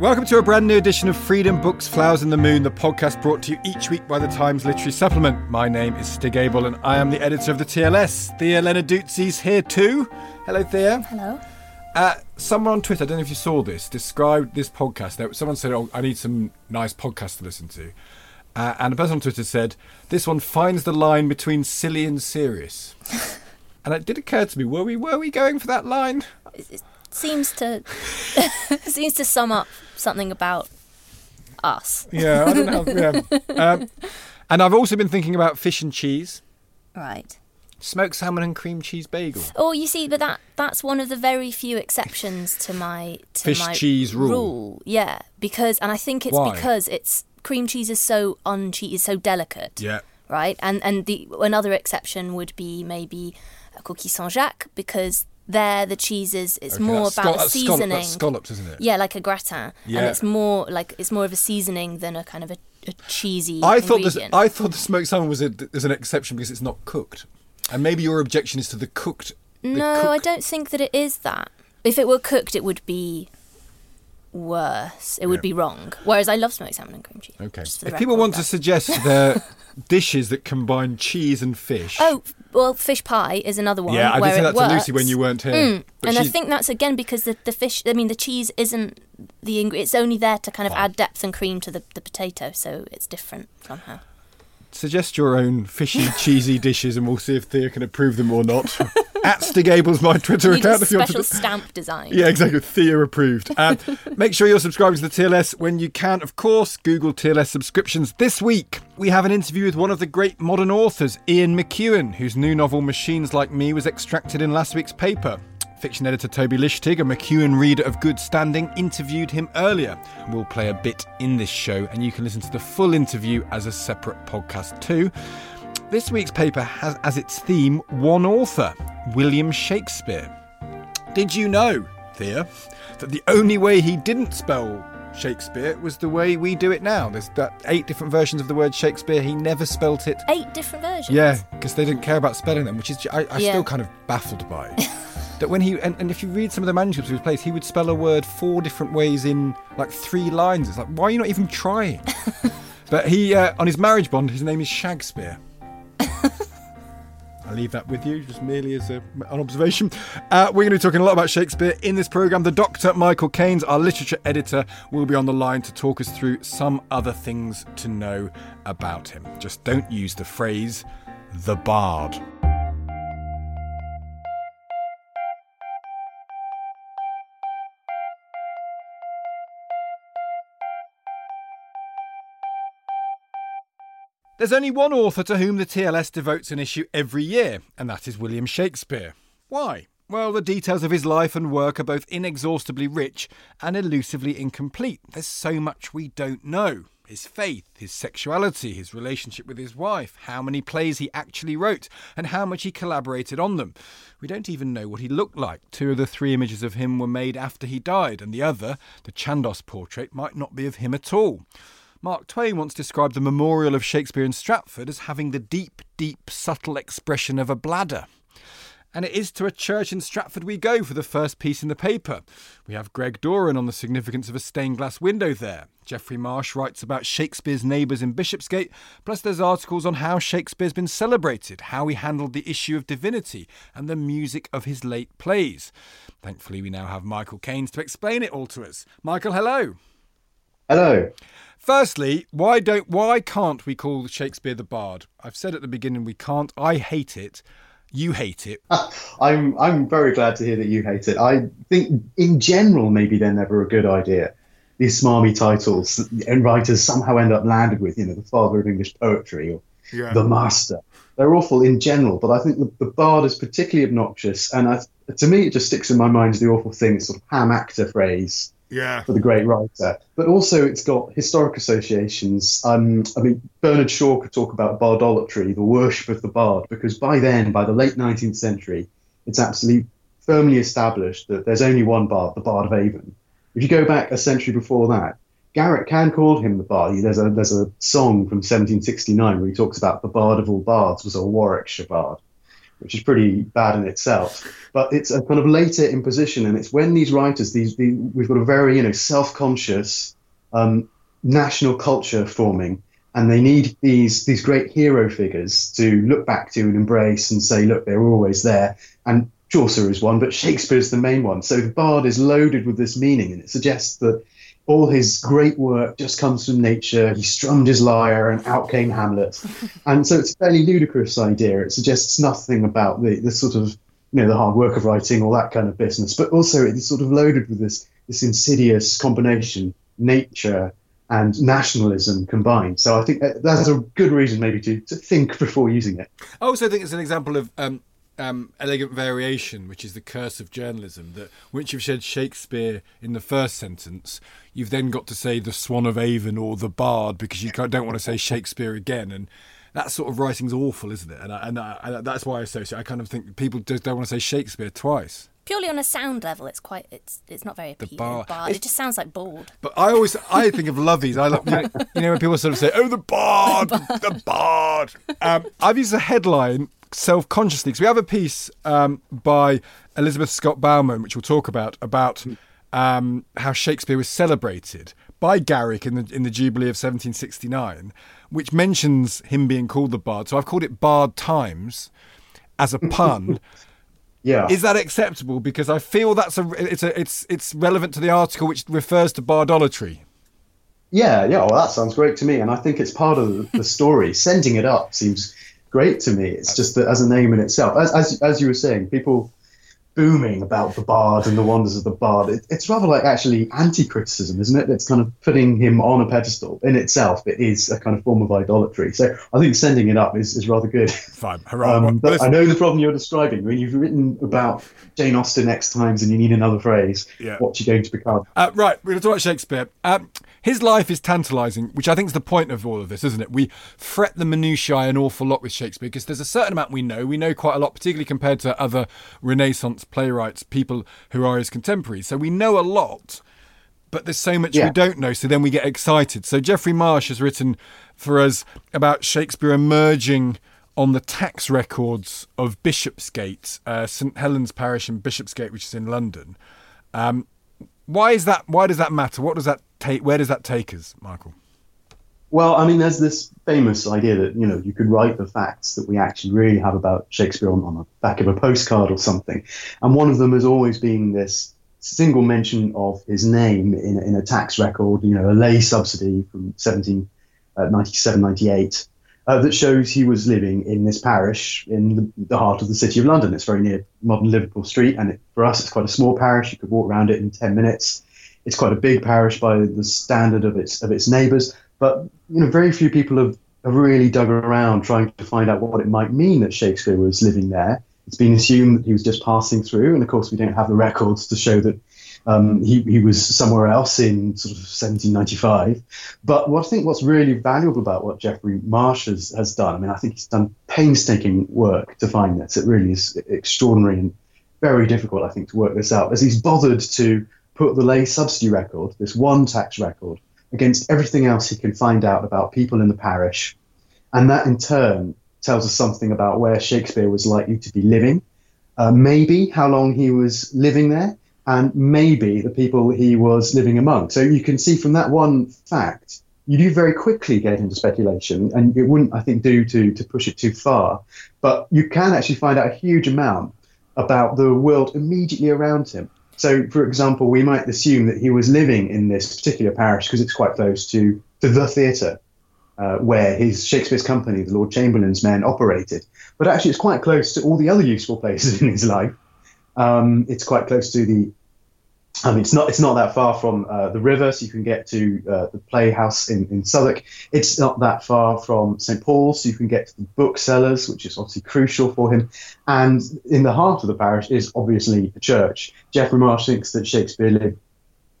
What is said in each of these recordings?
Welcome to a brand new edition of Freedom Books, Flowers and the Moon, the podcast brought to you each week by the Times Literary Supplement. My name is Stig Abell and I am the editor of the TLS. Thea Lenarduzzi's here too. Hello, Thea. Hello. Uh, someone on Twitter, I don't know if you saw this, described this podcast. Someone said, Oh, I need some nice podcasts to listen to. Uh, and a person on Twitter said, This one finds the line between silly and serious. and it did occur to me, were we were we going for that line? Seems to seems to sum up something about us. Yeah, I don't know. Yeah. Um, and I've also been thinking about fish and cheese. Right. Smoked salmon and cream cheese bagel. Oh, you see, but that that's one of the very few exceptions to my to Fish my cheese rule. Yeah, because and I think it's Why? because it's cream cheese is so unche is so delicate. Yeah. Right, and and the another exception would be maybe a coquille Saint Jacques because there the cheese is it's Okay, more about scallop- seasoning. scallops, isn't it? Yeah, like a gratin, Yeah. and it's more like it's more of a seasoning than a kind of a, a cheesy. I thought this. I thought the smoked salmon was a, is an exception because it's not cooked, and maybe your objection is to the cooked. the No, I don't think that it is that. If it were cooked, it would be worse. It would Yeah. be wrong. Whereas I love smoked salmon and cream cheese. Okay. just for the If people record, want to suggest their dishes that combine cheese and fish. Oh, well, fish pie is another one. Yeah, I did where say that to. Lucy when you weren't here. Mm, But and I think that's again because the, the fish. I mean, the cheese isn't the ingre- It's only there to kind of add depth and cream to the, the potato, so it's different from somehow. Suggest your own fishy, cheesy dishes, and we'll see if Thea can approve them or not. At Stig Abell's my Twitter a account if you want special to. stamp design. Yeah, exactly. Thea approved. Um, make sure you're subscribing to the TLS when you can, of course. Google TLS subscriptions. This week, we have an interview with one of the great modern authors, Ian McEwan, whose new novel Machines Like Me was extracted in last week's paper. Fiction editor Toby Lichtig, a McEwan reader of good standing, interviewed him earlier. We'll play a bit in this show, and you can listen to the full interview as a separate podcast too. This week's paper has as its theme one author, William Shakespeare. Did you know, Thea, that the only way he didn't spell Shakespeare was the way we do it now? There's that eight different versions of the word Shakespeare. He never spelt it. Eight different versions. Yeah, because they didn't care about spelling them, which is I, I'm Yeah. still kind of baffled by. that when he and, and if you read some of the manuscripts of his plays, he would spell a word four different ways in like three lines. It's like why are you not even trying? but he uh, on his marriage bond, his name is Shakespeare. I leave that with you, just merely as a, an observation. Uh, we're going to be talking a lot about Shakespeare in this programme. The Doctor, Michael Caines, our literature editor, will be on the line to talk us through some other things to know about him. Just don't use the phrase, the bard. There's only one author to whom the TLS devotes an issue every year, and that is William Shakespeare. Why? Well, the details of his life and work are both inexhaustibly rich and elusively incomplete. There's so much we don't know. His faith, his sexuality, his relationship with his wife, how many plays he actually wrote, and how much he collaborated on them. We don't even know what he looked like. Two of the three images of him were made after he died, and the other, the Chandos portrait, might not be of him at all. Mark Twain once described the memorial of Shakespeare in Stratford as having the deep, deep, subtle expression of a bladder. And it is to a church in Stratford we go for the first piece in the paper. We have Greg Doran on the significance of a stained glass window there. Geoffrey Marsh writes about Shakespeare's neighbours in Bishopsgate, plus there's articles on how Shakespeare's been celebrated, how he handled the issue of divinity, and the music of his late plays. Thankfully, we now have Michael Caines to explain it all to us. Michael, hello. Hello. Firstly, why don't why can't we call Shakespeare the Bard? I've said at the beginning we can't. I hate it. You hate it. I'm I'm very glad to hear that you hate it. I think in general maybe they're never a good idea. These smarmy titles and writers somehow end up landed with, you know, the father of English poetry or yeah. the master. They're awful in general, but I think the, the bard is particularly obnoxious. And I, to me, it just sticks in my mind as the awful thing, sort of ham actor phrase yeah. for the great writer. But also, it's got historic associations. Um, I mean, Bernard Shaw could talk about bardolatry, the worship of the bard, because by then, by the late 19th century, it's absolutely firmly established that there's only one bard, the Bard of Avon. If you go back a century before that, Garrick Can called him the bard. There's a there's a song from 1769 where he talks about the bard of all bards was a Warwickshire bard which is pretty bad in itself. But it's a kind of later imposition, and it's when these writers, these, these we've got a very you know self-conscious um, national culture forming, and they need these these great hero figures to look back to and embrace and say, look, they were always there. And Chaucer is one, but Shakespeare's the main one. So the Bard is loaded with this meaning, and it suggests that all his great work just comes from nature. He strummed his lyre, and out came Hamlet. and so it's a fairly ludicrous idea. It suggests nothing about the, the sort of you know the hard work of writing, all that kind of business. But also it's sort of loaded with this this insidious combination, nature and nationalism combined. So I think that's a good reason maybe to, to think before using it. I also think it's an example of um, um, elegant variation, which is the curse of journalism. That once you've said Shakespeare in the first sentence, you've then got to say the Swan of Avon or the Bard because you don't want to say Shakespeare again. And that sort of writing's awful, isn't it? And, I, and, I, and that's why I associate. I kind of think people just don't want to say Shakespeare twice purely on a sound level, it's quite it's it's not very appealing. The bard. It just sounds like bald. But I always I think of lovies. I love you know, you know when people sort of say, "Oh, the bard, the bard." Um, I've used a headline self consciously because we have a piece um, by Elizabeth Scott Baumann, which we'll talk about, about um, how Shakespeare was celebrated by Garrick in the in the Jubilee of 1769, which mentions him being called the Bard. So I've called it Bard Times as a pun. yeah, is that acceptable? Because I feel that's a it's a it's it's relevant to the article which refers to bardolatry. Yeah, yeah. Well, that sounds great to me, and I think it's part of the story. Sending it up seems great to me. It's uh, just that as a name in itself, as, as, as you were saying, people booming about the bard and the wonders of the bard. It, it's rather like actually anti-criticism, isn't it? It's kind of putting him on a pedestal in itself. It is a kind of form of idolatry. So I think sending it up is, is rather good. Fine, hurrah! Um, but I know the problem you're describing. When you've written about Jane Austen X times and you need another phrase, yeah. what's you going to become? Uh, right, we're going to talk about Shakespeare. Um, his life is tantalising, which I think is the point of all of this, isn't it? We fret the minutiae an awful lot with Shakespeare because there's a certain amount we know. We know quite a lot, particularly compared to other Renaissance playwrights, people who are his contemporaries. So we know a lot, but there's so much yeah. we don't know. So then we get excited. So Geoffrey Marsh has written for us about Shakespeare emerging on the tax records of Bishopsgate, uh, St Helens Parish in Bishopsgate, which is in London. Um, why is that? Why does that matter? What does that take? Where does that take us, Michael? Well, I mean, there's this famous idea that you know you could write the facts that we actually really have about Shakespeare on, on the back of a postcard or something, and one of them has always been this single mention of his name in, in a tax record, you know, a lay subsidy from 1797, uh, 98, uh, that shows he was living in this parish in the, the, heart of the city of London. It's very near modern Liverpool Street, and it, for us, it's quite a small parish. You could walk around it in 10 minutes. It's quite a big parish by the standard of its of its neighbours, but you know, very few people have, have really dug around trying to find out what it might mean that Shakespeare was living there. It's been assumed that he was just passing through, and of course, we don't have the records to show that um, he, he was somewhere else in sort of 1795. But what I think what's really valuable about what Geoffrey Marsh has, has done, I mean, I think he's done painstaking work to find this. It really is extraordinary and very difficult, I think, to work this out, as he's bothered to put the lay subsidy record, this one tax record, against everything else he can find out about people in the parish. And that in turn tells us something about where Shakespeare was likely to be living, uh, maybe how long he was living there, and maybe the people he was living among. So you can see from that one fact, you do very quickly get into speculation, and it wouldn't, I think, do to, to push it too far. But you can actually find out a huge amount about the world immediately around him. So, for example, we might assume that he was living in this particular parish because it's quite close to, to the theatre uh, where his Shakespeare's company, the Lord Chamberlain's men, operated. But actually, it's quite close to all the other useful places in his life. Um, it's quite close to the I mean, it's not it's not that far from uh, the river, so you can get to uh, the Playhouse in, in Southwark. It's not that far from St Paul's, so you can get to the booksellers, which is obviously crucial for him. And in the heart of the parish is obviously a church. Geoffrey Marsh thinks that Shakespeare lived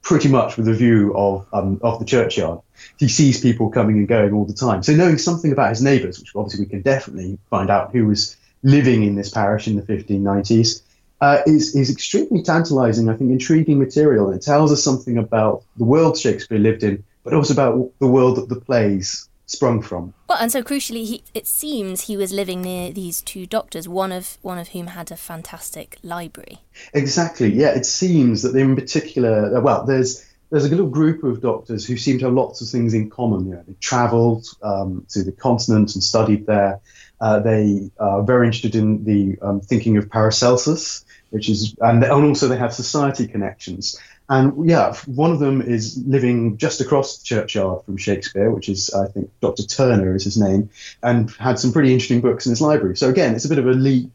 pretty much with a view of um, of the churchyard. He sees people coming and going all the time. So knowing something about his neighbours, which obviously we can definitely find out who was living in this parish in the 1590s uh, is, is extremely tantalizing, I think, intriguing material. And it tells us something about the world Shakespeare lived in, but also about the world that the plays sprung from. Well, and so crucially, he, it seems he was living near these two doctors, one of one of whom had a fantastic library. Exactly. Yeah, it seems that in particular, uh, well, there's there's a little group of doctors who seem to have lots of things in common. You know, they travelled um, to the continent and studied there. Uh, they are very interested in the um, thinking of Paracelsus, which is and, and also they have society connections. And yeah, one of them is living just across the churchyard from Shakespeare, which is, I think, Dr. Turner is his name, and had some pretty interesting books in his library. So again, it's a bit of a leap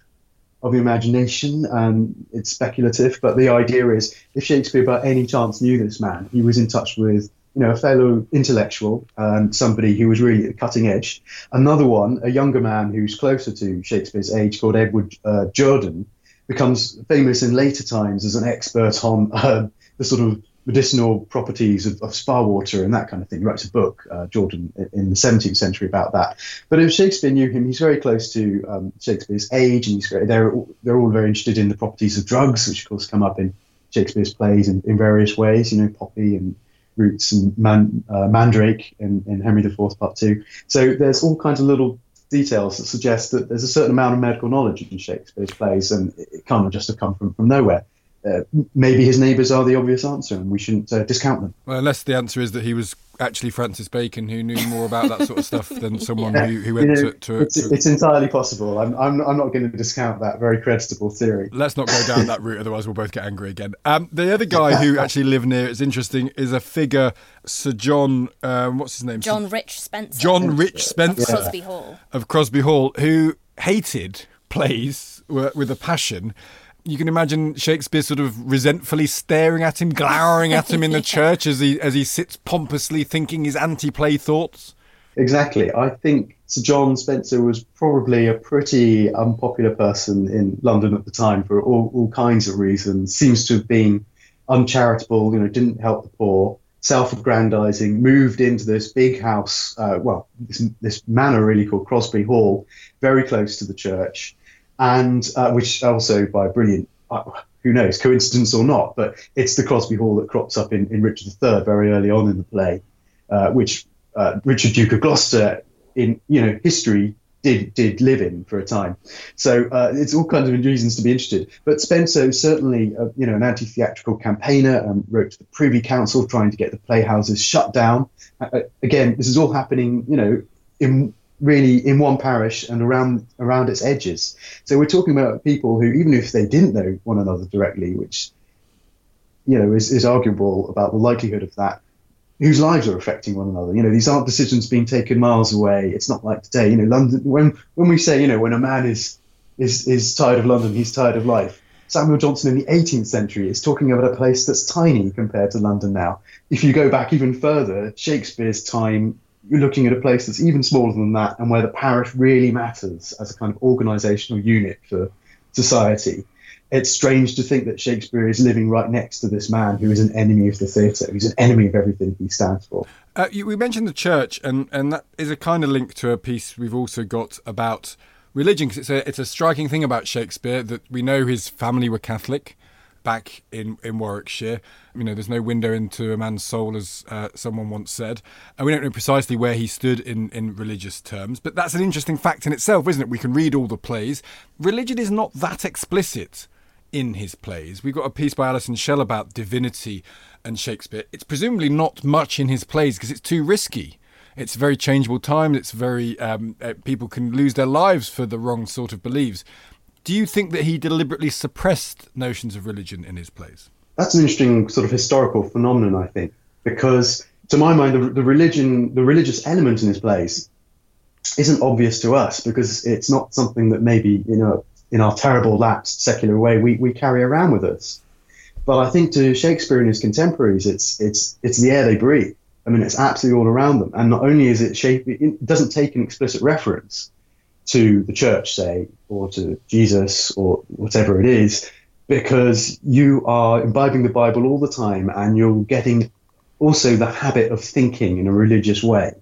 of the imagination and it's speculative, but the idea is if Shakespeare by any chance knew this man, he was in touch with you know, a fellow intellectual and somebody who was really cutting edge. Another one, a younger man who's closer to Shakespeare's age called Edward uh, Jorden, becomes famous in later times as an expert on uh, the sort of medicinal properties of, of spa water and that kind of thing. He writes a book, uh, Jorden, in the 17th century about that. But if Shakespeare knew him, he's very close to um, Shakespeare's age, and he's they're they're all very interested in the properties of drugs, which of course come up in Shakespeare's plays in, in various ways. You know, poppy and roots and man, uh, mandrake in, in Henry IV Part Two. So there's all kinds of little details that suggest that there's a certain amount of medical knowledge in Shakespeare's plays, and it can't just have come from, from nowhere. Uh, maybe his neighbours are the obvious answer, and we shouldn't uh, discount them. Well, unless the answer is that he was actually Francis Bacon who knew more about that sort of stuff than someone yeah. who, who went you know, to, to, it's, to, it's, entirely possible. I'm, I'm, I'm not going to discount that very creditable theory. Let's not go down that route, otherwise we'll both get angry again. Um, the other guy who actually lived near it's interesting is a figure, Sir John. Um, what's his name? John Rich Spencer. John Rich Spencer yeah. Crosby Hall of Crosby Hall, who hated plays with a passion you can imagine Shakespeare sort of resentfully staring at him, glowering at him in the church as he as he sits pompously thinking his anti-play thoughts. Exactly. I think Sir John Spencer was probably a pretty unpopular person in London at the time for all, all kinds of reasons. Seems to have been uncharitable, you know, didn't help the poor, self-aggrandizing, moved into this big house, uh, well, this, this manor really called Crosby Hall, very close to the church and uh, which also by brilliant, uh, who knows, coincidence or not, but it's the Crosby Hall that crops up in, in Richard III very early on in the play, uh, which uh, Richard Duke of Gloucester in you know history did did live in for a time. So uh, it's all kinds of reasons to be interested. But Spencer certainly uh, you know an anti-theatrical campaigner and wrote to the Privy Council trying to get the playhouses shut down. Uh, again, this is all happening you know in really in one parish and around around its edges. So we're talking about people who, even if they didn't know one another directly, which you know is, is arguable about the likelihood of that, whose lives are affecting one another. You know, these aren't decisions being taken miles away. It's not like today. You know, London. When when we say, you know, when a man is is is tired of London, he's tired of life. Samuel Johnson in the 18th century is talking about a place that's tiny compared to London now. If you go back even further, Shakespeare's time you're looking at a place that's even smaller than that and where the parish really matters as a kind of organizational unit for society. It's strange to think that Shakespeare is living right next to this man who is an enemy of the theatre, who's an enemy of everything he stands for. Uh, you, we mentioned the church, and, and that is a kind of link to a piece we've also got about religion, because it's a, it's a striking thing about Shakespeare that we know his family were Catholic back in, in Warwickshire. You know, there's no window into a man's soul, as uh, someone once said. And we don't know precisely where he stood in, in religious terms. But that's an interesting fact in itself, isn't it? We can read all the plays. Religion is not that explicit in his plays. We've got a piece by Alison Shell about divinity and Shakespeare. It's presumably not much in his plays because it's too risky. It's very changeable time. It's very um, uh, people can lose their lives for the wrong sort of beliefs. Do you think that he deliberately suppressed notions of religion in his plays? That's an interesting sort of historical phenomenon, I think, because to my mind, the, the religion, the religious element in his plays, isn't obvious to us because it's not something that maybe you know in our terrible lapsed secular way we, we carry around with us. But I think to Shakespeare and his contemporaries, it's it's it's the air they breathe. I mean, it's absolutely all around them. And not only is it shape, it doesn't take an explicit reference to the church, say, or to Jesus or whatever it is, because you are imbibing the Bible all the time and you're getting also the habit of thinking in a religious way.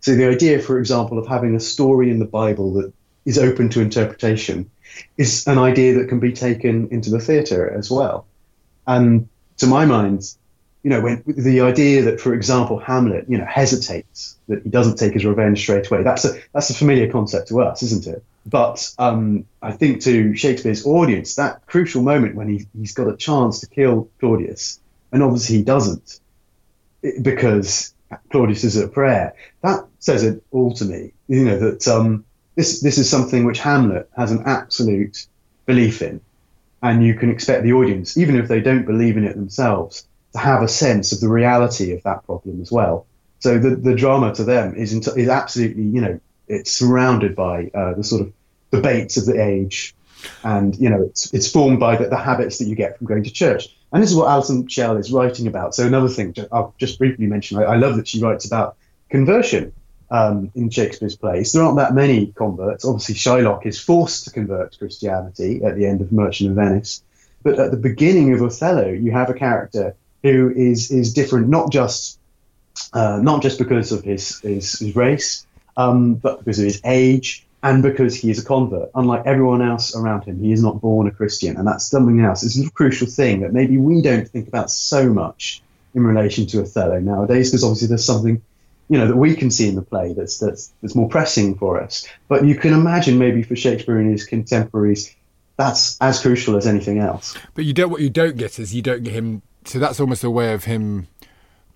So the idea, for example, of having a story in the Bible that is open to interpretation is an idea that can be taken into the theatre as well. And to my mind, you know, when the idea that, for example, Hamlet, you know, hesitates that he doesn't take his revenge straight away. That's a that's a familiar concept to us, isn't it? But um, I think to Shakespeare's audience, that crucial moment when he he's got a chance to kill Claudius, and obviously he doesn't, because Claudius is at prayer. That says it all to me. You know that um, this this is something which Hamlet has an absolute belief in, and you can expect the audience, even if they don't believe in it themselves, have a sense of the reality of that problem as well. So the the drama to them is is absolutely you know it's surrounded by uh, the sort of debates of the age, and you know it's it's formed by the, the habits that you get from going to church. And this is what Alison Shell is writing about. So another thing I'll just briefly mention, I, I love that she writes about conversion um, in Shakespeare's plays. There aren't that many converts. Obviously, Shylock is forced to convert to Christianity at the end of Merchant of Venice. But at the beginning of Othello, you have a character who is is different, not just uh, not just because of his his, his race, um, but because of his age and because he is a convert. Unlike everyone else around him, he is not born a Christian, and that's something else. It's a crucial thing that maybe we don't think about so much in relation to Othello nowadays, because obviously there's something you know that we can see in the play that's that's that's more pressing for us. But you can imagine maybe for Shakespeare and his contemporaries, that's as crucial as anything else. But you don't. What you don't get is you don't get him. So that's almost a way of him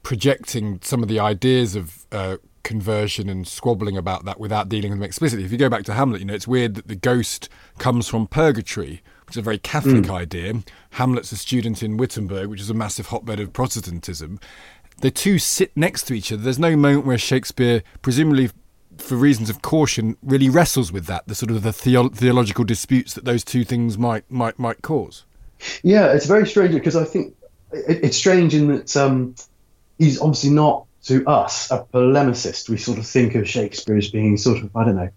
projecting some of the ideas of uh, conversion and squabbling about that without dealing with them explicitly. If you go back to Hamlet, you know it's weird that the ghost comes from purgatory, which is a very Catholic mm. idea. Hamlet's a student in Wittenberg, which is a massive hotbed of Protestantism, the two sit next to each other. There's no moment where Shakespeare, presumably for reasons of caution, really wrestles with that, the sort of the theo- theological disputes that those two things might might might cause. Yeah, it's very strange because I think it, it's strange in that um, he's obviously not to us a polemicist. We sort of think of Shakespeare as being sort of I don't know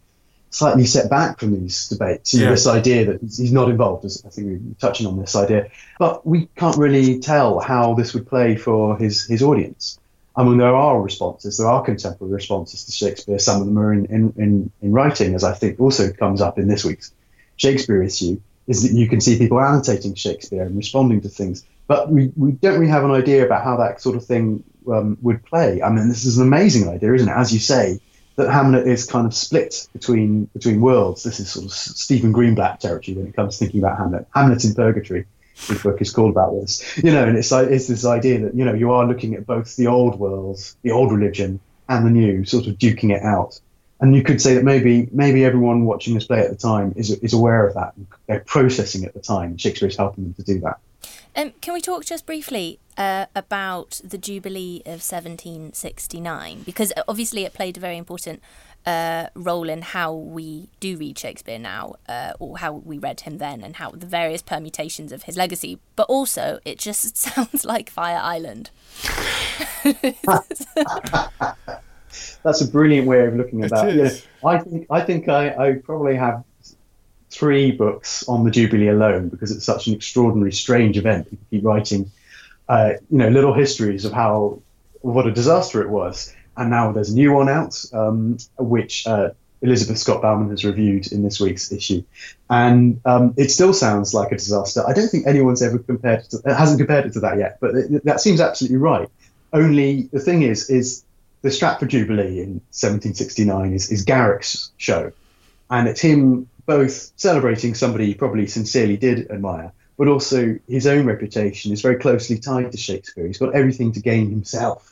slightly set back from these debates. Know, this idea that he's not involved, as I think we are touching on this idea, but we can't really tell how this would play for his his audience. I mean, there are responses, there are contemporary responses to Shakespeare. Some of them are in, in, in, in writing, as I think also comes up in this week's Shakespeare issue, is that you can see people annotating Shakespeare and responding to things. But we, we don't really have an idea about how that sort of thing um, would play. I mean, this is an amazing idea, isn't it? As you say, that Hamlet is kind of split between between worlds. This is sort of Stephen Greenblatt territory when it comes to thinking about Hamlet. Hamlet in Purgatory, his book is called about this. You know, and it's like it's this idea that you know you are looking at both the old world, the old religion, and the new, sort of duking it out. And you could say that maybe maybe everyone watching this play at the time is is aware of that. They're processing at the time. Shakespeare is helping them to do that. Um, can we talk just briefly uh, about the Jubilee of 1769? Because uh, obviously it played a very important uh, role in how we do read Shakespeare now, uh, or how we read him then, and how the various permutations of his legacy. But also, it just sounds like Fire Island. That's a brilliant way of looking at that. Yeah, I think I think I, I probably have three books on the Jubilee alone because it's such an extraordinary, strange event. People keep writing, uh, you know, little histories of how what a disaster it was. And now there's a new one out, um, which uh, Elizabeth Scott Baumann has reviewed in this week's issue, and um, it still sounds like a disaster. I don't think anyone's ever compared it to, hasn't compared it to that yet, but it, that seems absolutely right. Only the thing is, is the Stratford Jubilee in 1769 is, is Garrick's show, and it's him both celebrating somebody he probably sincerely did admire, but also his own reputation is very closely tied to Shakespeare. He's got everything to gain himself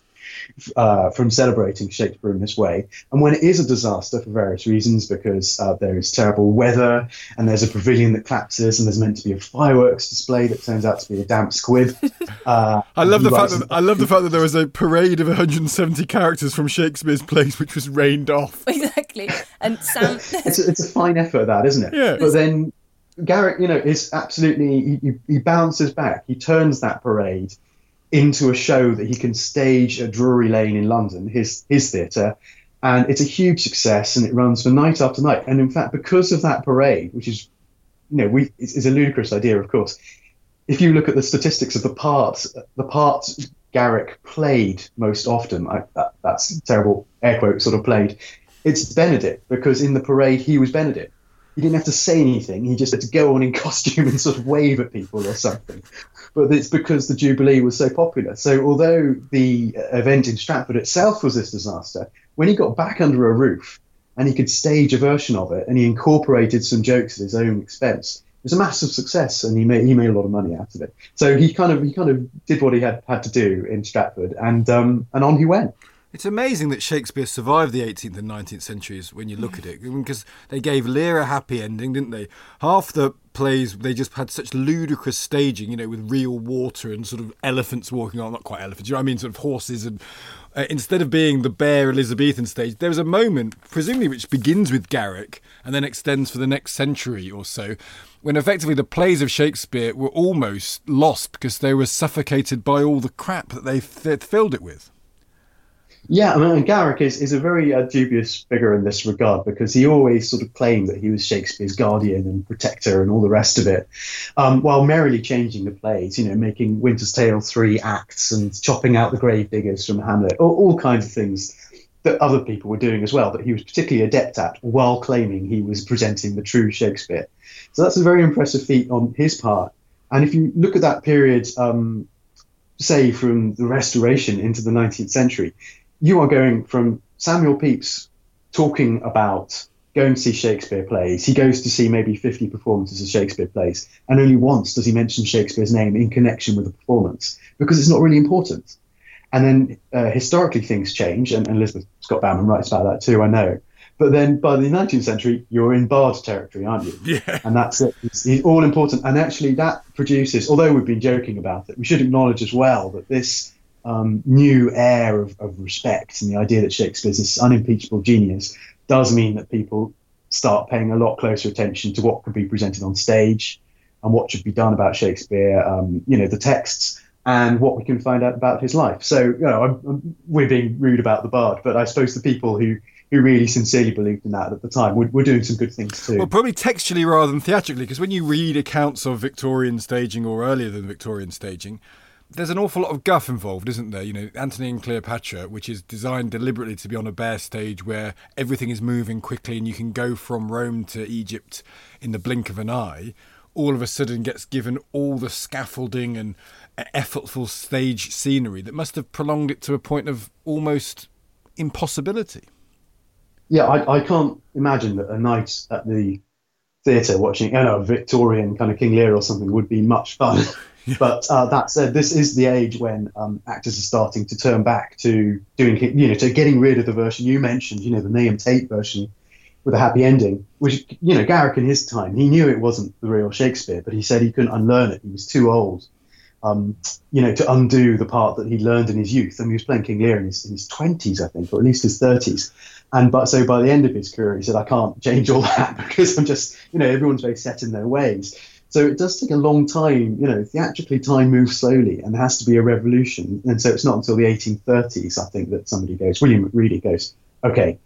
uh, from celebrating Shakespeare in this way. And when it is a disaster for various reasons, because uh, there is terrible weather and there's a pavilion that collapses and there's meant to be a fireworks display that turns out to be a damp squib. Uh, I love the fact that I love the fact that there was a parade of 170 characters from Shakespeare's plays which was rained off. Exactly, and Sam. it's, a, it's a fine effort, that isn't it? Yeah. But then Garrick, you know, is absolutely he, he bounces back. He turns that parade into a show that he can stage at Drury Lane in London, his his theatre, and it's a huge success, and it runs for night after night. And in fact, because of that parade, which is, you know, we is a ludicrous idea, of course. If you look at the statistics of the parts, the parts Garrick played most often, I, that, that's terrible air quote sort of played. It's Benedict because in the parade he was Benedict he didn't have to say anything. He just had to go on in costume and sort of wave at people or something. But it's because the Jubilee was so popular. So although the event in Stratford itself was this disaster, when he got back under a roof and he could stage a version of it and he incorporated some jokes at his own expense, it was a massive success and he made he made a lot of money out of it. So he kind of he kind of did what he had had to do in Stratford and um, and on he went. It's amazing that Shakespeare survived the 18th and 19th centuries when you look at it, because they gave Lear a happy ending, didn't they? Half the plays they just had such ludicrous staging, you know, with real water and sort of elephants walking on, not quite elephants, you know what I mean, sort of horses and. Uh, instead of being the bare Elizabethan stage, there was a moment, presumably which begins with Garrick and then extends for the next century or so, when effectively the plays of Shakespeare were almost lost because they were suffocated by all the crap that they filled it with. Yeah, I mean, Garrick is, is a very uh, dubious figure in this regard because he always sort of claimed that he was Shakespeare's guardian and protector and all the rest of it, um, while merrily changing the plays, you know, making Winter's Tale three acts and chopping out the gravediggers from Hamlet, all, all kinds of things that other people were doing as well that he was particularly adept at while claiming he was presenting the true Shakespeare. So that's a very impressive feat on his part. And if you look at that period, um, say from the Restoration into the 19th century, you are going from Samuel Pepys talking about going to see Shakespeare plays. He goes to see maybe 50 performances of Shakespeare plays, and only once does he mention Shakespeare's name in connection with the performance because it's not really important. And then uh, historically things change, and, and Elizabeth Scott Baumann writes about that too, I know. But then by the 19th century, you're in Bard territory, aren't you? Yeah. And that's it. It's, it's all important. And actually, that produces, although we've been joking about it, we should acknowledge as well that this um, new air of, of respect and the idea that Shakespeare's this unimpeachable genius does mean that people start paying a lot closer attention to what could be presented on stage and what should be done about Shakespeare, um, you know, the texts and what we can find out about his life. So, you know, I'm, I'm, we're being rude about the bard, but I suppose the people who who really sincerely believed in that at the time were, were doing some good things too. Well, probably textually rather than theatrically, because when you read accounts of Victorian staging or earlier than Victorian staging, there's an awful lot of guff involved, isn't there? You know, Antony and Cleopatra, which is designed deliberately to be on a bare stage where everything is moving quickly and you can go from Rome to Egypt in the blink of an eye, all of a sudden gets given all the scaffolding and effortful stage scenery that must have prolonged it to a point of almost impossibility. Yeah, I, I can't imagine that a night at the theatre watching, you know, a Victorian kind of King Lear or something would be much fun. But uh, that said, this is the age when um, actors are starting to turn back to doing, you know, to getting rid of the version you mentioned, you know, the Nahum Tate version with a happy ending, which, you know, Garrick in his time, he knew it wasn't the real Shakespeare, but he said he couldn't unlearn it. He was too old, um, you know, to undo the part that he learned in his youth. I mean, he was playing King Lear in his, in his 20s, I think, or at least his 30s. And but so by the end of his career, he said, I can't change all that because I'm just, you know, everyone's very set in their ways. So it does take a long time, you know, theatrically time moves slowly and there has to be a revolution. And so it's not until the 1830s, I think, that somebody goes, William Macready goes, okay,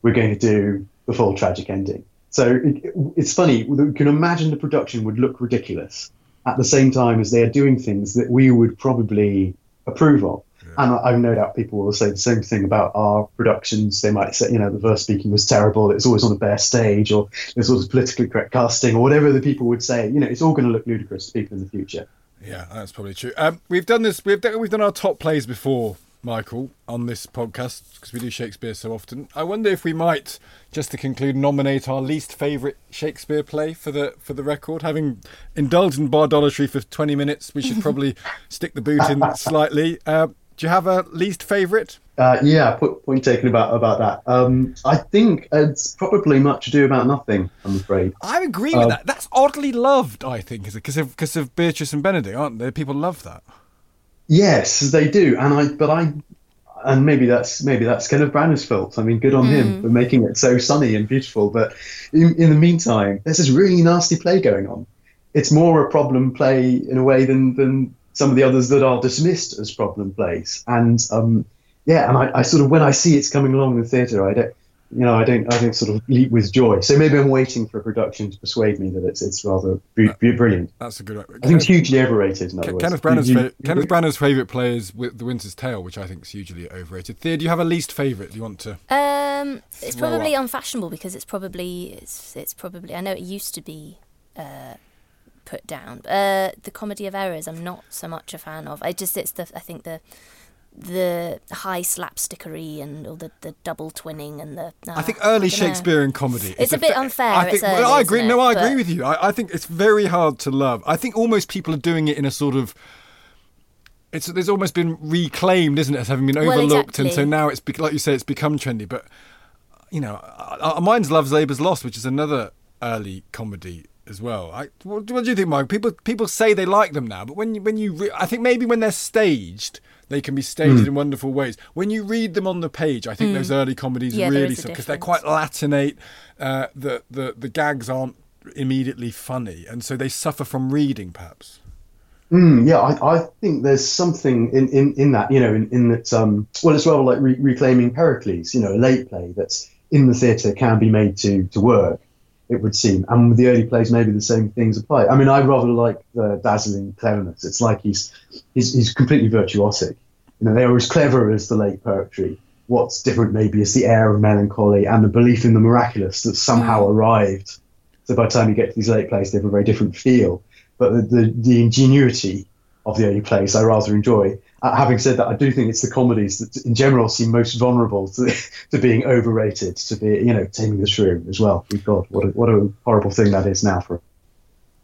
we're going to do the full tragic ending. So it, it's funny, you can imagine the production would look ridiculous at the same time as they are doing things that we would probably approve of. And I, I've no doubt people will say the same thing about our productions. They might say, you know, the verse speaking was terrible. It was always on a bare stage, or there's always politically correct casting, or whatever the people would say. You know, it's all going to look ludicrous to people in the future. Yeah, that's probably true. Um, we've done this. We've done, we've done our top plays before, Michael, on this podcast because we do Shakespeare so often. I wonder if we might, just to conclude, nominate our least favourite Shakespeare play for the for the record. Having indulged in bardolatry for twenty minutes, we should probably stick the boot in slightly. Uh, do you have a least favourite? Uh, yeah, put, point taken about about that. Um, I think it's probably much ado about nothing. I'm afraid. I agree with that. That's oddly loved. I think is because of because of Beatrice and Benedict, aren't they? People love that. Yes, they do, and I. But I. And maybe that's maybe that's Kenneth Branagh's fault. I mean, good on him for making it so sunny and beautiful. But in, in the meantime, there's this really nasty play going on. It's more a problem play in a way than than some of the others that are dismissed as problem plays. And um, yeah, and I, I, sort of when I see it's coming along in the theatre, I don't, you know, I don't, I don't sort of leap with joy. So maybe I'm waiting for a production to persuade me that it's it's rather brilliant. That's a good. I think it's hugely overrated. In other Ken, words. Kenneth Branagh's, You- fa- Kenneth Branagh's favourite play is with The Winter's Tale, which I think is hugely overrated. Thea, do you have a least favourite? Do you want to? Um, it's probably up. unfashionable because it's probably it's it's probably I know it used to be uh, put down. Uh, the comedy of errors, I'm not so much a fan of. I just it's the I think the the high slapstickery and all the, the double twinning and the. I think uh, early know. Shakespearean comedy. It's is a bit unfair, I think. it's well, I agree. isn't No, it? I agree with you. I, I think it's very hard to love. I think almost people are doing it in a sort of. It's there's almost been reclaimed, isn't it, as having been Well, overlooked, and so now it's like you say, it's become trendy. But you know, uh, mine's Love's Labour's Lost, which is another early comedy as well. I, what, what do you think, Mike? People people say they like them now, but when you, when you re- I think maybe when they're staged, they can be staged Hmm. in wonderful ways. When you read them on the page, I think those early comedies. Yeah, really is because they're quite Latinate. Uh, the the the gags aren't immediately funny, and so they suffer from reading, perhaps. Mm, yeah, I, I think there's something in, in, in that, you know, in, in that, um, well, it's rather like re- reclaiming Pericles, you know, a late play that's in the theatre can be made to, to work, it would seem. And with the early plays, maybe the same things apply. I mean, I rather like the dazzling cleverness. It's like he's, he's, he's completely virtuosic. You know, they are as clever as the late poetry. What's different maybe is the air of melancholy and the belief in the miraculous that somehow mm. arrived. So by the time you get to these late plays, they have a very different feel. But the, the, the ingenuity of the early plays I rather enjoy. Uh, having said that, I do think it's the comedies that in general seem most vulnerable to, to being overrated, to be, you know, Taming the Shrew as well. Good God, what a, what a horrible thing that is now for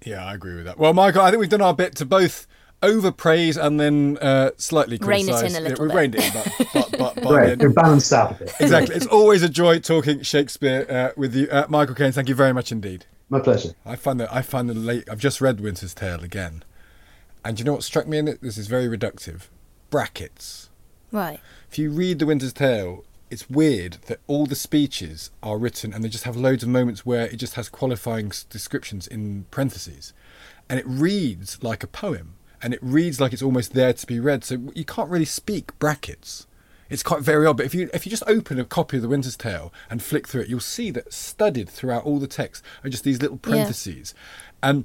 Yeah, I agree with that. Well, Michael, I think we've done our bit to both overpraise and then uh, slightly Rein it in criticise. a little yeah, we bit. reined it in, but, but, but, but Right, then- balanced out a bit. exactly. It's always a joy talking Shakespeare uh, with you, uh, Michael Caine. Thank you very much indeed. My pleasure. I find that I find the late. I've just read Winter's Tale again, and you know what struck me in it? This is very reductive. Brackets. Right. If you read The Winter's Tale, it's weird that all the speeches are written and they just have loads of moments where it just has qualifying descriptions in parentheses. And it reads like a poem and it reads like it's almost there to be read. So you can't really speak brackets. It's quite very odd, but if you if you just open a copy of The Winter's Tale and flick through it, you'll see that studied throughout all the text are just these little Yeah. parentheses. And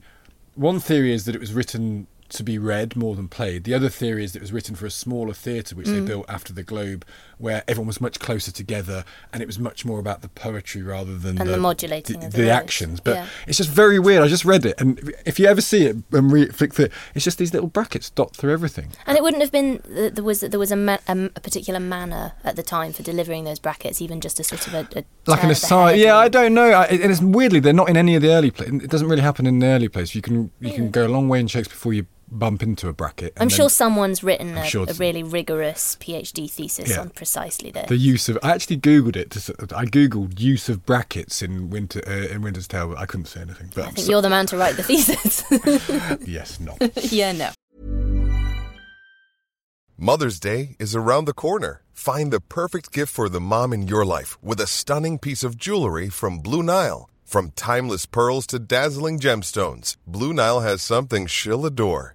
one theory is that it was written to be read more than played. The other theory is that it was written for a smaller theatre, which they Mm. built after the Globe, where everyone was much closer together, and it was much more about the poetry rather than And the modulating the, of the the actions. But Yeah. it's just very weird. I just read it, and if you ever see it and re- flick through it, it's just these little brackets dot through everything. And it wouldn't have been th- there was there was a, ma- a, a particular manner at the time for delivering those brackets, even just a sort of a, a Like an aside, yeah, I don't know. I, and it's weirdly they're not in any of the early plays. It doesn't really happen in the early plays. You can you can go a long way in Shakespeare before you bump into a bracket. and I'm then- sure someone's written a, sure a really rigorous PhD thesis Yeah. on precisely this. the use of I actually googled it. To, s- I googled use of brackets in winter uh, in Winter's Tale, but I couldn't say anything. But I think so- you're the man to write the thesis. yes, not. yeah, no. Mother's Day is around the corner. Find the perfect gift for the mom in your life with a stunning piece of jewelry from Blue Nile. From timeless pearls to dazzling gemstones, Blue Nile has something she'll adore.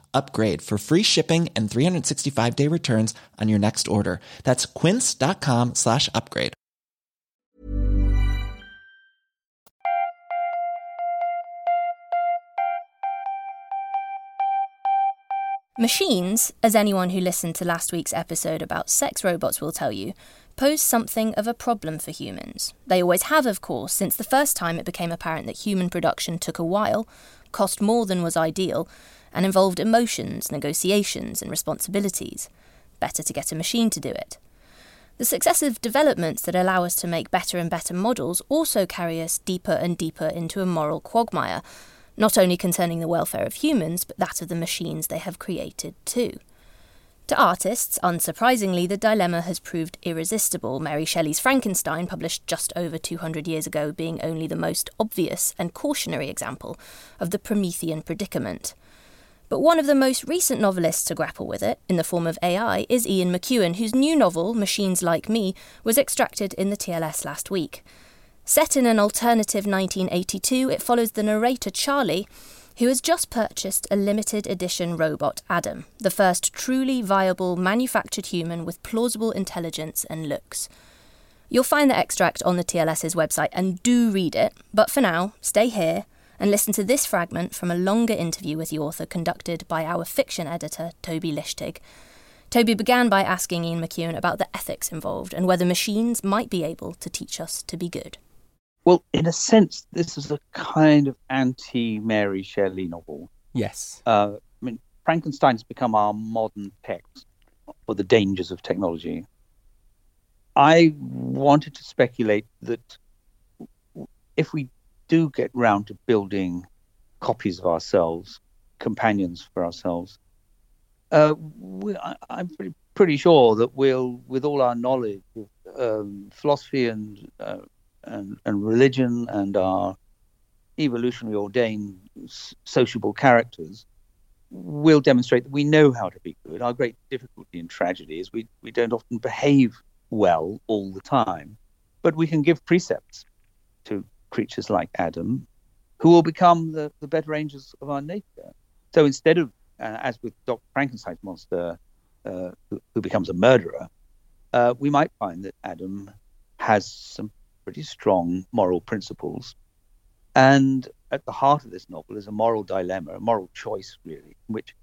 upgrade for free shipping and 365 day returns on your next order. That's quince.com slash upgrade. Machines, as anyone who listened to last week's episode about sex robots will tell you, pose something of a problem for humans. They always have, of course, since the first time it became apparent that human production took a while, cost more than was ideal, and involved emotions, negotiations, and responsibilities. Better to get a machine to do it. The successive developments that allow us to make better and better models also carry us deeper and deeper into a moral quagmire, not only concerning the welfare of humans, but that of the machines they have created too. To artists, unsurprisingly, the dilemma has proved irresistible, Mary Shelley's Frankenstein, published just over 200 years ago, being only the most obvious and cautionary example of the Promethean predicament. But one of the most recent novelists to grapple with it, in the form of AI, is Ian McEwan, whose new novel, Machines Like Me, was extracted in the TLS last week. Set in an alternative 1982, it follows the narrator Charlie, who has just purchased a limited edition robot, Adam, the first truly viable manufactured human with plausible intelligence and looks. You'll find the extract on the TLS's website and do read it, but for now, stay here and listen to this fragment from a longer interview with the author conducted by our fiction editor, Toby Lichtig. Toby began by asking Ian McEwan about the ethics involved and whether machines might be able to teach us to be good. Well, in a sense, this is a kind of anti-Mary Shelley novel. Yes. Uh, I mean, Frankenstein's become our modern text for the dangers of technology. I wanted to speculate that if we do get round to building copies of ourselves, companions for ourselves, uh, we, I, am pretty, pretty sure that we'll, with all our knowledge of um, philosophy and uh, and, and religion and our evolutionary ordained sociable characters we'll demonstrate that we know how to be good. Our great difficulty in tragedy is we, we don't often behave well all the time, but we can give precepts to creatures like Adam who will become the, the better angels of our nature. So instead of, uh, as with Dr. Frankenstein's monster, uh, who, who, becomes a murderer, uh, we might find that Adam has some pretty strong moral principles. And at the heart of this novel is a moral dilemma, a moral choice, really, in which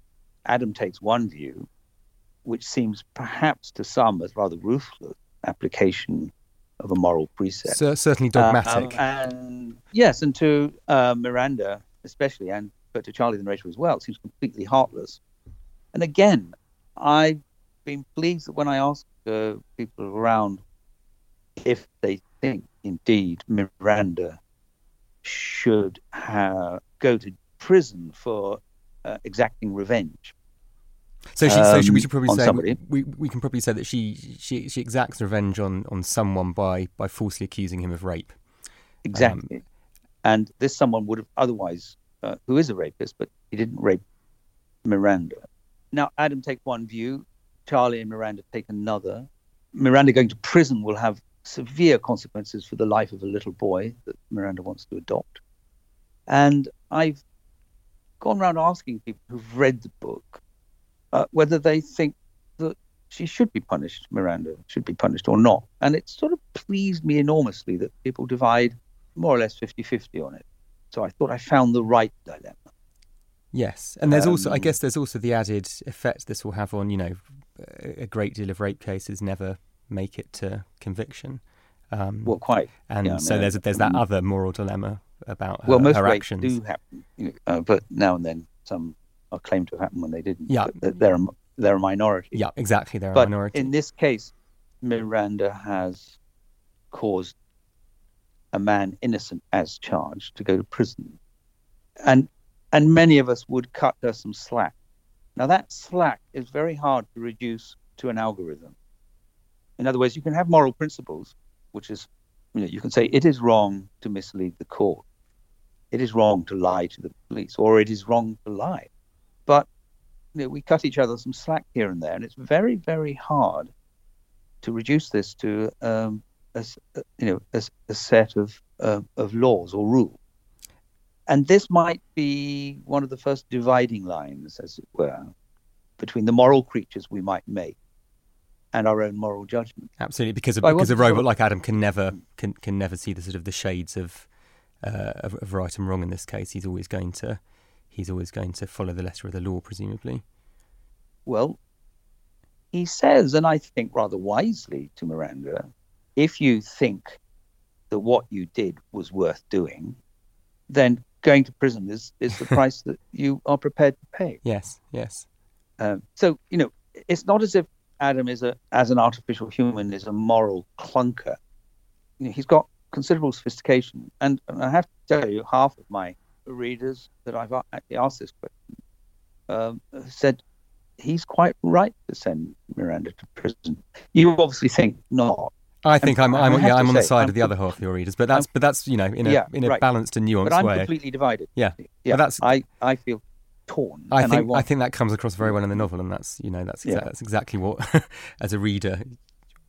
Adam takes one view, which seems perhaps to some as rather ruthless application of a moral precept. So, certainly dogmatic. Uh, um, and yes, and to uh, Miranda especially, and but to Charlie the narrator as well, it seems completely heartless. And again, I've been pleased that when I ask uh, people around if they think indeed Miranda should have, go to prison for uh, exacting revenge. So, she, so should we should um, probably say somebody. we, we can probably say that she, she she exacts revenge on, on someone by by falsely accusing him of rape. Exactly, um, and this someone would have otherwise, uh, who is a rapist, but he didn't rape Miranda. Now, Adam take one view, Charlie and Miranda take another. Miranda going to prison will have severe consequences for the life of a little boy that Miranda wants to adopt. And I've gone around asking people who've read the book uh, whether they think that she should be punished, Miranda should be punished or not. And it sort of pleased me enormously that people divide more or less 50 50 on it. So I thought I found the right dilemma. Yes, and there's also, I Um, guess, there's also the added effect this will have on, you know, a great deal of rape cases never make it to conviction. Um, Well, quite. and yeah, I so mean, there's there's that mm. other moral dilemma about her, well, most her rapes actions. do happen, uh, but now and then some are claimed to have happened when they didn't. Yeah. They're a, they're a minority. Yeah, exactly. They're a but minority. in this case, Miranda has caused a man innocent as charged to go to prison, and and many of us would cut her some slack. Now that slack is very hard to reduce to an algorithm. In other words, you can have moral principles, which is, you know, you can say it is wrong to mislead the court, it is wrong to lie to the police, or it is wrong to lie. But you know, we cut each other some slack here and there, and it's very, very hard to reduce this to um, a, s- uh, you know a, s- a set of uh, of laws or rules. And this might be one of the first dividing lines, as it were, between the moral creatures we might make and our own moral judgment. Absolutely, because a, because a robot like Adam can never can can never see the sort of the shades of, uh, of of right and wrong in this case. He's always going to he's always going to follow the letter of the law, presumably. Well, he says, and I think rather wisely to Miranda, if you think that what you did was worth doing, then going to prison is, is the price that you are prepared to pay. Yes, yes, Um, so, you know, it's not as if Adam is a, as an artificial human, is a moral clunker. You know, he's got considerable sophistication. And, and I have to tell you, half of my readers that I've actually asked this question um, said he's quite right to send Miranda to prison. You obviously think not. I think I'm I I'm have yeah I'm on the side I'm of the other half of your readers, but that's but that's you know in a Yeah, in a right. balanced and nuanced But I'm way. completely divided. Yeah, Yeah, that's- I, I feel torn. I think I, want, think that comes across very well in the novel, and that's you know that's exa- Yeah. that's exactly what as a reader,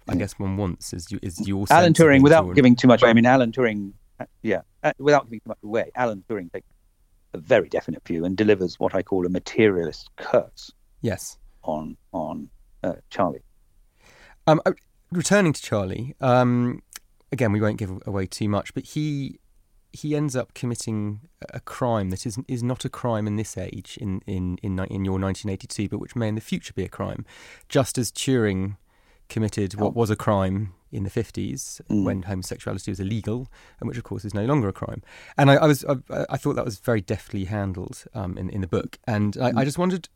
I guess one wants is you is your Alan Turing, without torn. giving too much away, I mean, Alan Turing, yeah, uh, without giving too much away, Alan Turing takes a very definite view and delivers what I call a materialist curse yes. on on uh, Charlie. Um, uh, returning to Charlie, um, again, we won't give away too much, but he he ends up committing a crime that is is not a crime in this age, in in in, in your 1982, but which may in the future be a crime, just as Turing committed what was a crime in the 50s Mm. when homosexuality was illegal, and which of course is no longer a crime. And I, I was I, I thought that was very deftly handled um, in in the book, and I, I just wondered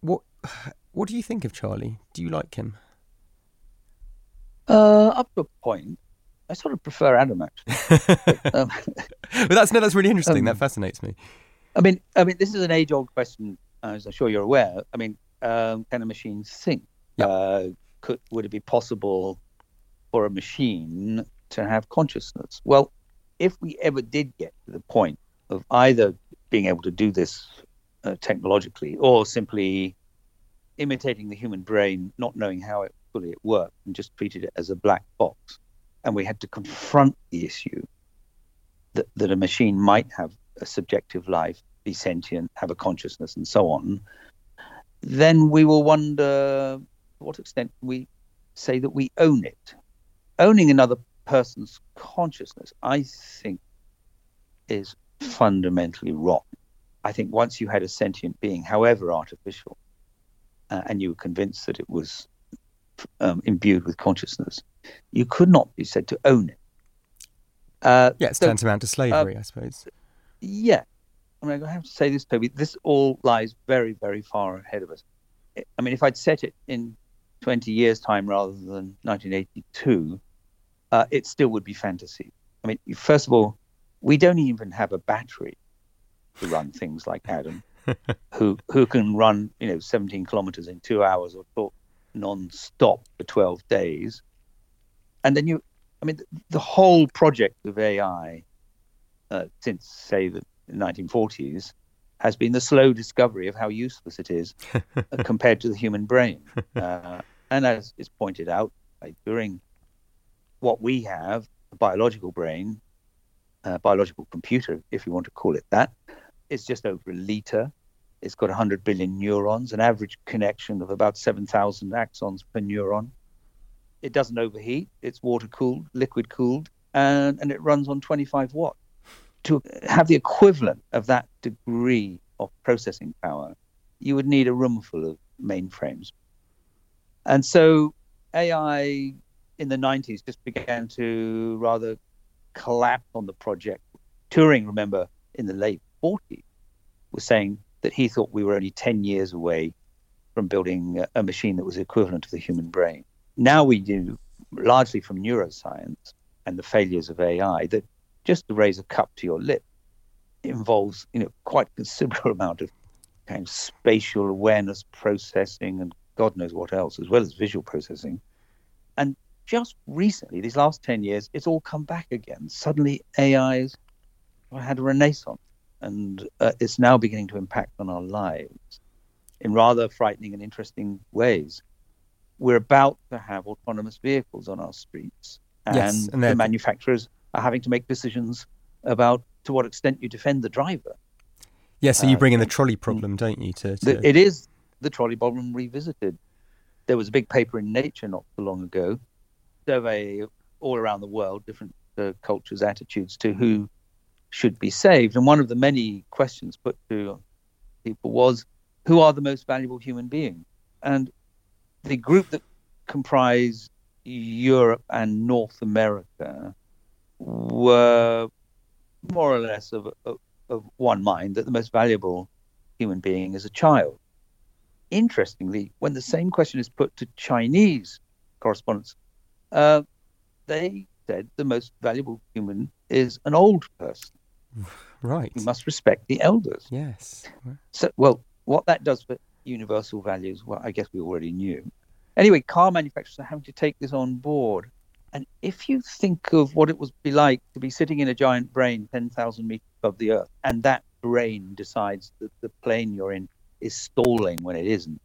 what what do you think of Charlie? Do you like him? Uh, up to a point, I sort of prefer Adam actually. um, but that's no, that's really interesting. Um, that fascinates me. I mean, I mean, this is an age-old question, as I'm sure you're aware. I mean, um, can a machine think? Yeah. Uh, could would it be possible for a machine to have consciousness? Well, if we ever did get to the point of either being able to do this uh, technologically or simply imitating the human brain, not knowing how it fully it worked, and just treated it as a black box, and we had to confront the issue that, that a machine might have a subjective life, be sentient, have a consciousness, and so on, then we will wonder to what extent we say that we own it. Owning another person's consciousness, I think, is fundamentally wrong. I think once you had a sentient being, however artificial, uh, and you were convinced that it was um, imbued with consciousness, you could not be said to own it. Uh, Yeah, it's so- tantamount to slavery, I suppose. yeah. I mean, I have to say this, Toby. This all lies very, very far ahead of us. I mean, if I'd set it in 20 years' time rather than 1982, uh, it still would be fantasy. I mean, first of all, we don't even have a battery to run things like Adam, who who can run, you know, 17 kilometers in two hours or talk non-stop for 12 days. And then you, I mean, the, the whole project of AI uh, since, say, the 1940s has been the slow discovery of how useless it is uh, compared to the human brain. Uh, and as is pointed out, like, during what we have, a biological brain, a biological computer, if you want to call it that, it's just over a liter. It's got 100 billion neurons, an average connection of about 7,000 axons per neuron. It doesn't overheat. It's water cooled, liquid cooled, and, and it runs on 25 watts. to have the equivalent of that degree of processing power, you would need a room full of mainframes. And so AI in the 90s just began to rather collapse on the project. Turing, remember, in the late 40s, was saying that he thought we were only 10 years away from building a machine that was equivalent to the human brain. Now we do, largely from neuroscience and the failures of AI, that just to raise a cup to your lip involves, you know, quite considerable amount of kind of spatial awareness processing and God knows what else, as well as visual processing. And just recently, these last 10 years, it's all come back again. Suddenly, AI's had a renaissance and uh, it's now beginning to impact on our lives in rather frightening and interesting ways. We're about to have autonomous vehicles on our streets, and, yes, and the manufacturers are having to make decisions about to what extent you defend the driver. Yeah, so you bring in the uh, trolley problem, don't you? To, to... It is the trolley problem revisited. There was a big paper in Nature not so long ago, survey all around the world, different uh, cultures' attitudes to who should be saved. And one of the many questions put to people was, who are the most valuable human beings? And the group that comprised Europe and North America were more or less of, of, of one mind that the most valuable human being is a child. Interestingly, when the same question is put to Chinese correspondents, uh, they said the most valuable human is an old person. Right. We must respect the elders. Yes. So, well, what that does for universal values, well, I guess we already knew. Anyway, car manufacturers are having to take this on board. And if you think of what it would be like to be sitting in a giant brain 10,000 meters above the earth, and that brain decides that the plane you're in is stalling when it isn't,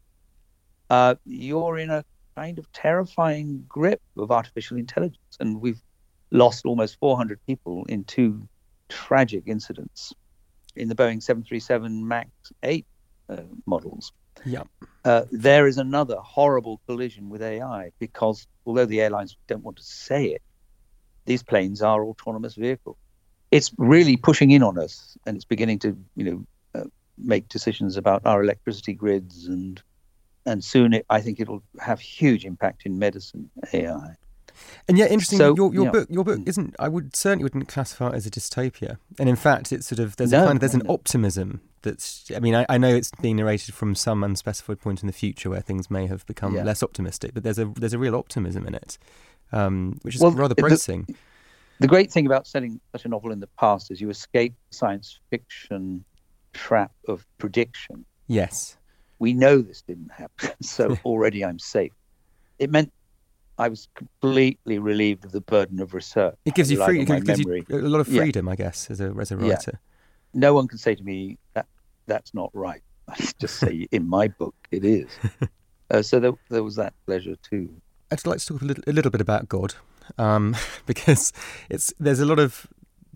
uh, you're in a kind of terrifying grip of artificial intelligence. And we've lost almost 400 people in two tragic incidents in the Boeing 737 MAX 8 uh, models. Yeah. Uh, there is another horrible collision with AI because although the airlines don't want to say it, these planes are autonomous vehicles. It's really pushing in on us, and it's beginning to, you know, make decisions about our electricity grids, and and soon it, I think it'll have huge impact in medicine. AI. And yet, interesting. So, your, your yeah. book, your book mm. isn't. I would certainly wouldn't classify it as a dystopia. And in fact, it's sort of there's no, a kind of there's an no. optimism that's. I mean, I, I, know it's being narrated from some unspecified point in the future where things may have become yeah. less optimistic, but there's a there's a real optimism in it, um, which is well, rather bracing. The, the great thing about setting such a novel in the past is you escape science fiction trap of prediction. Yes. We know this didn't happen, so already I'm safe. It meant I was completely relieved of the burden of research. It gives you free, it gives you a lot of freedom, yeah. I guess, as a as a writer. Yeah. No one can say to me that that's not right. I just say in my book it is. uh, so there, there was that pleasure too. I'd like to talk a little, a little bit about God, um, because it's there's a lot of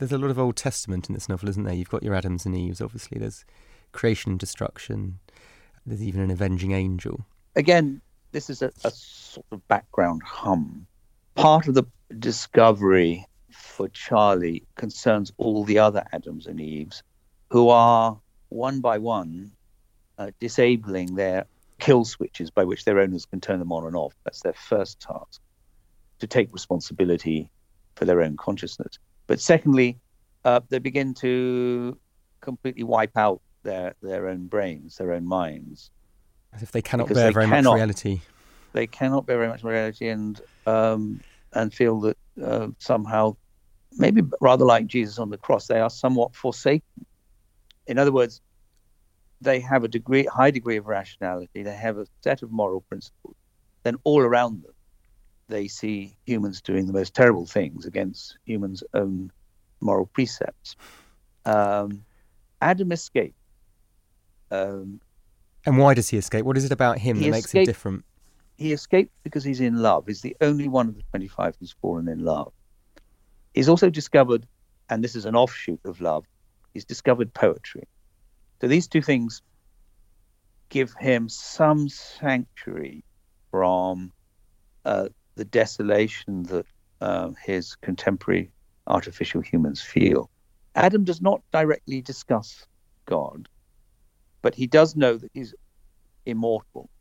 there's a lot of Old Testament in this novel, isn't there? You've got your Adams and Eves, obviously. There's creation and destruction. There's even an avenging angel. Again, this is a, a sort of background hum. Part of the discovery for Charlie concerns all the other Adams and Eves who are one by one uh, disabling their kill switches by which their owners can turn them on and off. That's their first task to take responsibility for their own consciousness. But secondly, uh, they begin to completely wipe out their, their own brains, their own minds, as if they cannot bear they very cannot, much reality. They cannot bear very much reality and um, and feel that uh, somehow, maybe rather like Jesus on the cross, they are somewhat forsaken. In other words, they have a degree, high degree of rationality. They have a set of moral principles. Then all around them, they see humans doing the most terrible things against humans' own moral precepts. Um, Adam escaped. Um, and why does he escape? What is it about him that makes him different? He escaped because he's in love. He's the only one of the 25 who's fallen in love. He's also discovered, and this is an offshoot of love, he's discovered poetry. So these two things give him some sanctuary from uh, the desolation that uh, his contemporary artificial humans feel. Adam does not directly discuss God, but he does know that he's immortal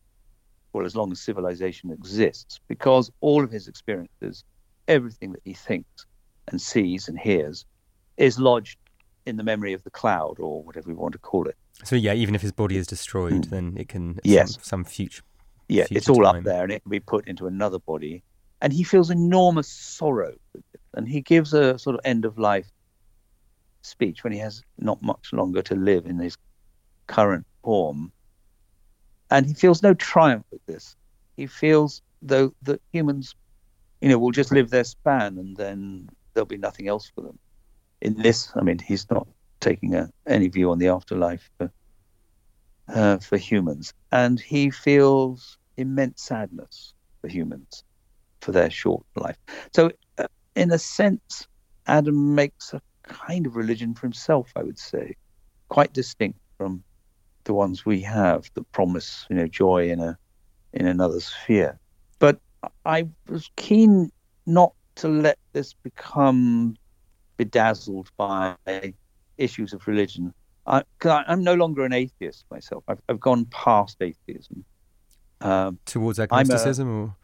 for as long as civilization exists, because all of his experiences, everything that he thinks and sees and hears, is lodged in the memory of the cloud or whatever we want to call it. So yeah, even if his body is destroyed, then it can Yes. some, some future. Yeah, future it's all time. up there and it can be put into another body. And he feels enormous sorrow. And he gives a sort of end of life speech when he has not much longer to live in his current form. And he feels no triumph with this. He feels, though, that humans, you know, will just live their span and then there'll be nothing else for them. In this, I mean, he's not taking a, any view on the afterlife for, uh, for humans. And he feels immense sadness for humans for their short life. So, uh, in a sense, Adam makes a kind of religion for himself, I would say, quite distinct from the ones we have that promise, you know, joy in a in another sphere. But I was keen not to let this become bedazzled by issues of religion. I, I'm no longer an atheist myself. I've, I've gone past atheism. Um, Towards a- agnosticism, or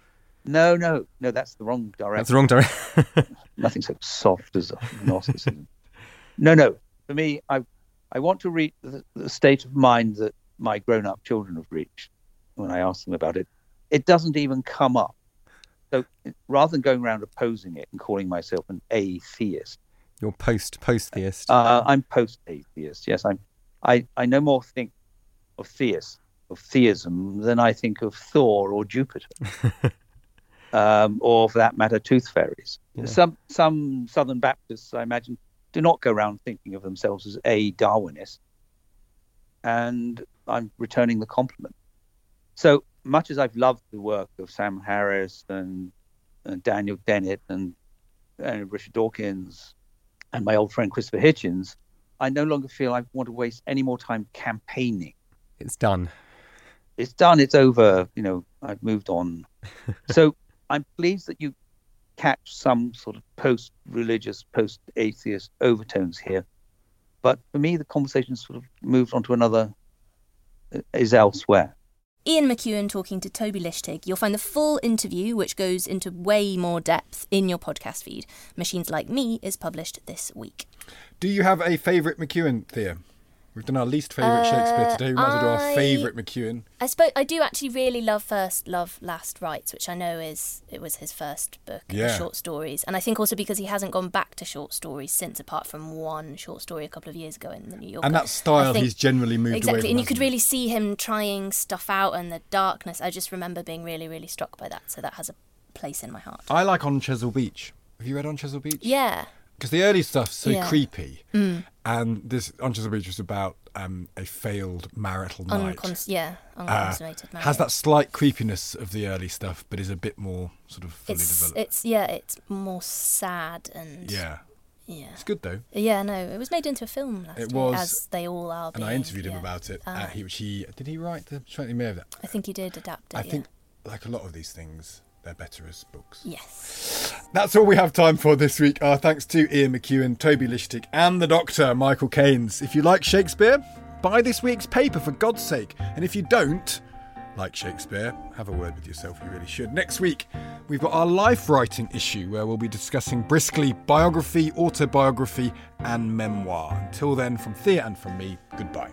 no, no, no, that's the wrong direction. that's the wrong direction. Nothing so soft as agnosticism. no, no. For me, I, I want to reach the, the state of mind that my grown-up children have reached when I ask them about it. It doesn't even come up. So rather than going around opposing it and calling myself an atheist, You're post post theist. uh, I'm post-atheist. Yes, I'm. I, I no more think of theist of theism than I think of Thor or Jupiter, um, or for that matter, tooth fairies. Yeah. Some some Southern Baptists, I imagine, do not go around thinking of themselves as a Darwinist, and I'm returning the compliment. So much as I've loved the work of Sam Harris and, and Daniel Dennett and, and Richard Dawkins and my old friend Christopher Hitchens, I no longer feel I want to waste any more time campaigning. it's done. It's done. It's over. You know, I've moved on. so I'm pleased that you catch some sort of post-religious, post-atheist overtones here. But for me, the conversation sort of moved on to another, uh, is elsewhere. Ian McEwan talking to Toby Lichtig. You'll find the full interview, which goes into way more depth, in your podcast feed. Machines Like Me is published this week. Do you have a favourite McEwan, Thea? We've done our least favourite Shakespeare today. We might as well do our Uh, favourite McEwan. I suppose I do actually really love First Love Last Rites, which I know is it was his first book Yeah. of short stories, and I think also because he hasn't gone back to short stories since, apart from one short story a couple of years ago in the New Yorker. And that style think- he's generally moved away exactly, from. and you could really see him trying stuff out and the darkness. I just remember being really, really struck by that, so that has a place in my heart. I like On Chesil Beach. Have you read On Chesil Beach? Yeah, Because the early stuff's so Yeah. Mm. creepy. And this On Chesil Beach was about um, a failed marital night. Uncons- yeah, Uh, unconsummated marriage. has that slight creepiness of the early stuff, but is a bit more sort of fully It's developed. it's yeah, it's more sad and yeah, yeah. it's good though. Yeah, no, it was made into a film last It was, as they all are. And I interviewed him yeah. about it. Ah. Uh, he, he did he write the Twenty May of that? I think he did adapt it. I yeah. think like a lot of these things, they're better as books. Yes. That's all we have time for this week. Our thanks to Ian McEwan, Toby Lichtig, and the Doctor, Michael Caines. If you like Shakespeare, buy this week's paper for God's sake. And if you don't like Shakespeare, have a word with yourself. You really should. Next week, we've got our life writing issue where we'll be discussing briskly biography, autobiography, and memoir. Until then, from Thea and from me, goodbye.